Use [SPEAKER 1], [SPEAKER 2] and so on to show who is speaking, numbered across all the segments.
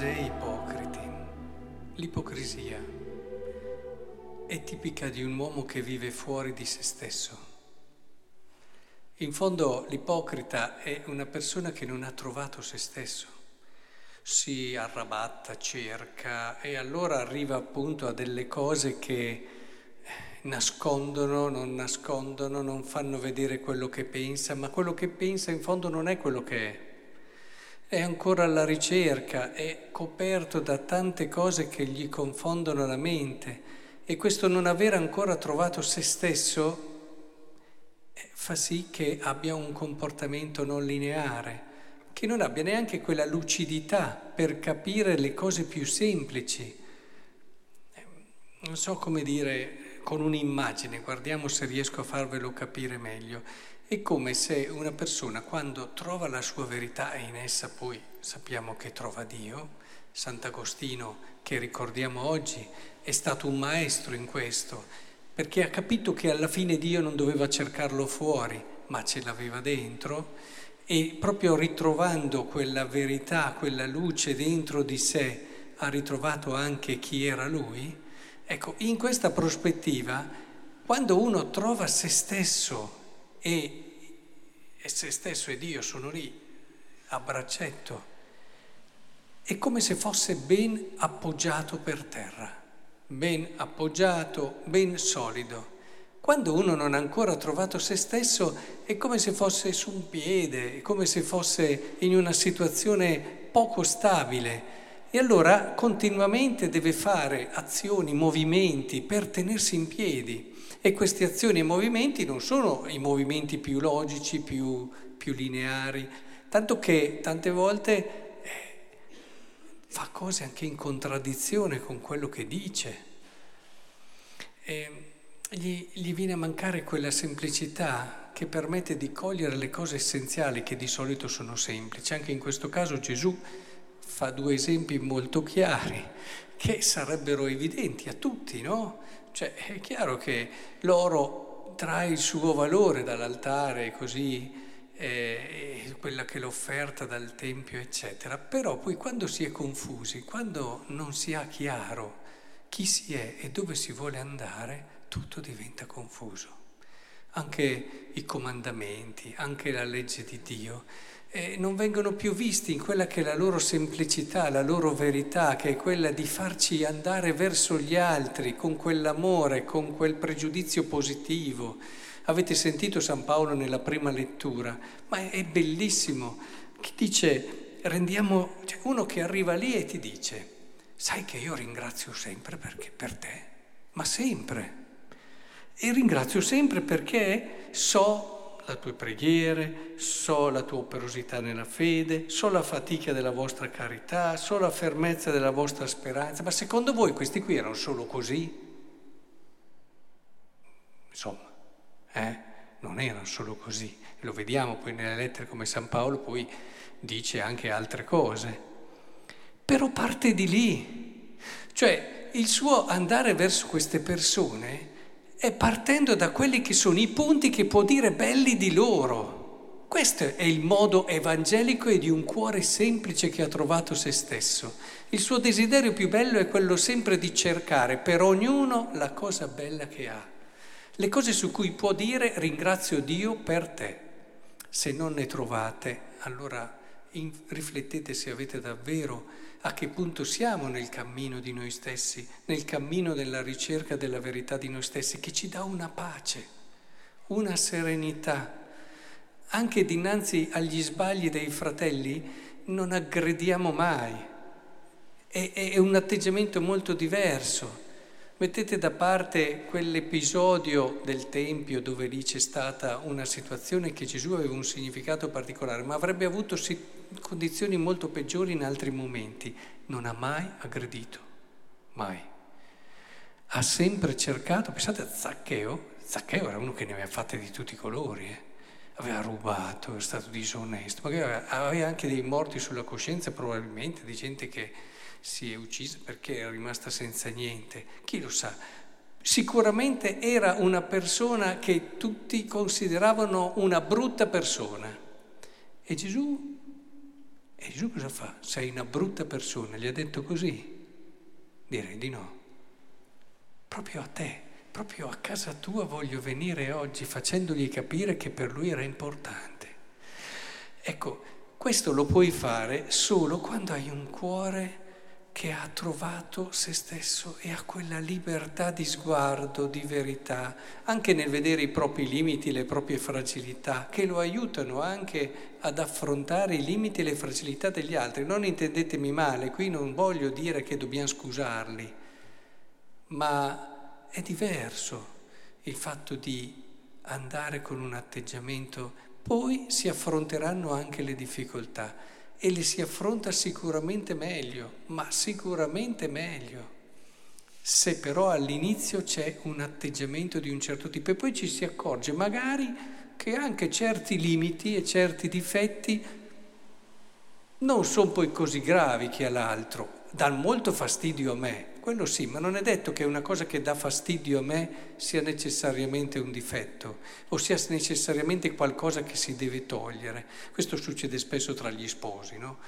[SPEAKER 1] farisei ipocriti. L'ipocrisia è tipica di un uomo che vive fuori di se stesso. In fondo l'ipocrita è una persona che non ha trovato se stesso, si arrabatta, cerca e allora arriva appunto a delle cose che nascondono, non nascondono, non fanno vedere quello che pensa, ma quello che pensa in fondo non è quello che è è ancora alla ricerca, è coperto da tante cose che gli confondono la mente e questo non aver ancora trovato se stesso eh, fa sì che abbia un comportamento non lineare, che non abbia neanche quella lucidità per capire le cose più semplici. Eh, non so come dire con un'immagine, guardiamo se riesco a farvelo capire meglio. È come se una persona quando trova la sua verità e in essa poi sappiamo che trova Dio, Sant'Agostino che ricordiamo oggi è stato un maestro in questo, perché ha capito che alla fine Dio non doveva cercarlo fuori, ma ce l'aveva dentro e proprio ritrovando quella verità, quella luce dentro di sé, ha ritrovato anche chi era lui. Ecco, in questa prospettiva, quando uno trova se stesso e, e se stesso e Dio sono lì a braccetto. È come se fosse ben appoggiato per terra, ben appoggiato, ben solido. Quando uno non ha ancora trovato se stesso è come se fosse su un piede, è come se fosse in una situazione poco stabile e allora continuamente deve fare azioni, movimenti per tenersi in piedi. E queste azioni e movimenti non sono i movimenti più logici, più, più lineari, tanto che tante volte eh, fa cose anche in contraddizione con quello che dice. E gli, gli viene a mancare quella semplicità che permette di cogliere le cose essenziali che di solito sono semplici. Anche in questo caso Gesù fa due esempi molto chiari che sarebbero evidenti a tutti, no? Cioè è chiaro che l'oro trae il suo valore dall'altare, così eh, quella che è l'offerta dal Tempio, eccetera, però poi quando si è confusi, quando non si ha chiaro chi si è e dove si vuole andare, tutto diventa confuso. Anche i comandamenti, anche la legge di Dio eh, non vengono più visti in quella che è la loro semplicità, la loro verità, che è quella di farci andare verso gli altri con quell'amore, con quel pregiudizio positivo. Avete sentito San Paolo nella prima lettura, ma è, bellissimo. Chi dice, rendiamo, cioè uno che arriva lì e ti dice, sai che io ringrazio sempre perché per te, ma sempre. E ringrazio sempre perché so le tue preghiere, so la tua operosità nella fede, so la fatica della vostra carità, so la fermezza della vostra speranza. Ma secondo voi questi qui erano solo così? Insomma, eh? non erano solo così. Lo vediamo poi nelle lettere come San Paolo poi dice anche altre cose. Però parte di lì. Cioè il suo andare verso queste persone è partendo da quelli che sono i punti che può dire belli di loro. Questo è il modo evangelico e di un cuore semplice che ha trovato se stesso. Il suo desiderio più bello è quello sempre di cercare per ognuno la cosa bella che ha, le cose su cui può dire ringrazio Dio per te. Se non ne trovate, allora in, riflettete se avete davvero a che punto siamo nel cammino di noi stessi, nel cammino della ricerca della verità di noi stessi, che ci dà una pace, una serenità. Anche dinanzi agli sbagli dei fratelli non aggrediamo mai. È, è un atteggiamento molto diverso. Mettete da parte quell'episodio del Tempio dove lì c'è stata una situazione che Gesù aveva un significato particolare, ma avrebbe avuto condizioni molto peggiori in altri momenti. Non ha mai aggredito, mai. Ha sempre cercato, pensate a Zaccheo, Zaccheo era uno che ne aveva fatte di tutti i colori, eh? aveva rubato, era stato disonesto, magari aveva anche dei morti sulla coscienza probabilmente, di gente che si è uccisa perché era rimasta senza niente, chi lo sa. Sicuramente era una persona che tutti consideravano una brutta persona. E Gesù E Gesù cosa fa? Sei una brutta persona, gli ha detto così? Direi di no. Proprio a te, proprio a casa tua voglio venire oggi facendogli capire che per lui era importante. Ecco, questo lo puoi fare solo quando hai un cuore che ha trovato se stesso e ha quella libertà di sguardo, di verità, anche nel vedere i propri limiti, le proprie fragilità, che lo aiutano anche ad affrontare i limiti e le fragilità degli altri. Non intendetemi male, qui non voglio dire che dobbiamo scusarli, ma è diverso il fatto di andare con un atteggiamento, poi si affronteranno anche le difficoltà e le si affronta sicuramente meglio, ma sicuramente meglio. Se però all'inizio c'è un atteggiamento di un certo tipo e poi ci si accorge magari che anche certi limiti e certi difetti non sono poi così gravi che all'altro, danno molto fastidio a me, quello sì, ma non è detto che una cosa che dà fastidio a me sia necessariamente un difetto o sia necessariamente qualcosa che si deve togliere. Questo succede spesso tra gli sposi, no?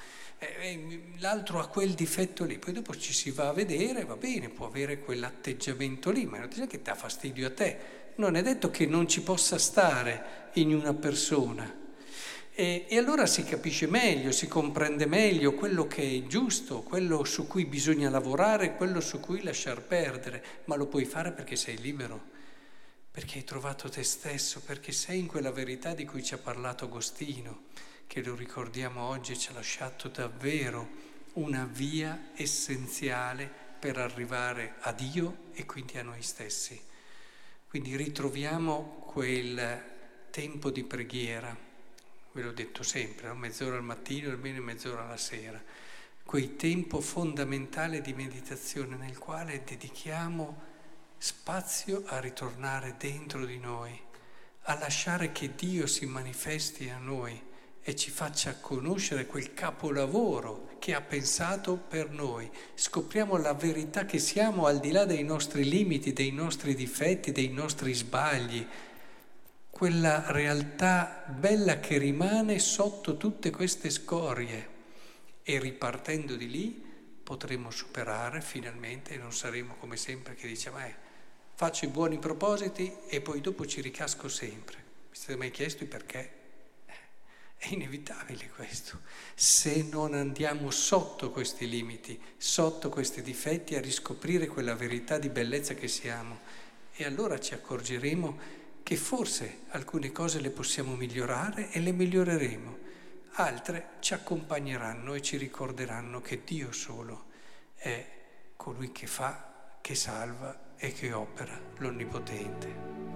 [SPEAKER 1] l'altro ha quel difetto lì, poi dopo ci si va a vedere, va bene, può avere quell'atteggiamento lì, ma è un atteggiamento che dà fastidio a te. Non è detto che non ci possa stare in una persona. E, e, allora si capisce meglio, si comprende meglio quello che è giusto, quello su cui bisogna lavorare, quello su cui lasciar perdere, ma lo puoi fare perché sei libero, perché hai trovato te stesso, perché sei in quella verità di cui ci ha parlato Agostino, che lo ricordiamo oggi ci ha lasciato davvero una via essenziale per arrivare a Dio e quindi a noi stessi. Quindi ritroviamo quel tempo di preghiera ve l'ho detto sempre, no? mezz'ora al mattino almeno mezz'ora alla sera, quel tempo fondamentale di meditazione nel quale dedichiamo spazio a ritornare dentro di noi, a lasciare che Dio si manifesti a noi e ci faccia conoscere quel capolavoro che ha pensato per noi. Scopriamo la verità che siamo al di là dei nostri limiti, dei nostri difetti, dei nostri sbagli, quella realtà bella che rimane sotto tutte queste scorie e ripartendo di lì potremo superare finalmente e non saremo come sempre che diciamo eh, faccio i buoni propositi e poi dopo ci ricasco sempre. Mi siete mai chiesto perché? Eh, è inevitabile questo. Se non andiamo sotto questi limiti, sotto questi difetti, a riscoprire quella verità di bellezza che siamo, e allora ci accorgeremo che forse alcune cose le possiamo migliorare e le miglioreremo, altre ci accompagneranno e ci ricorderanno che Dio solo è colui che fa, che salva e che opera l'Onnipotente.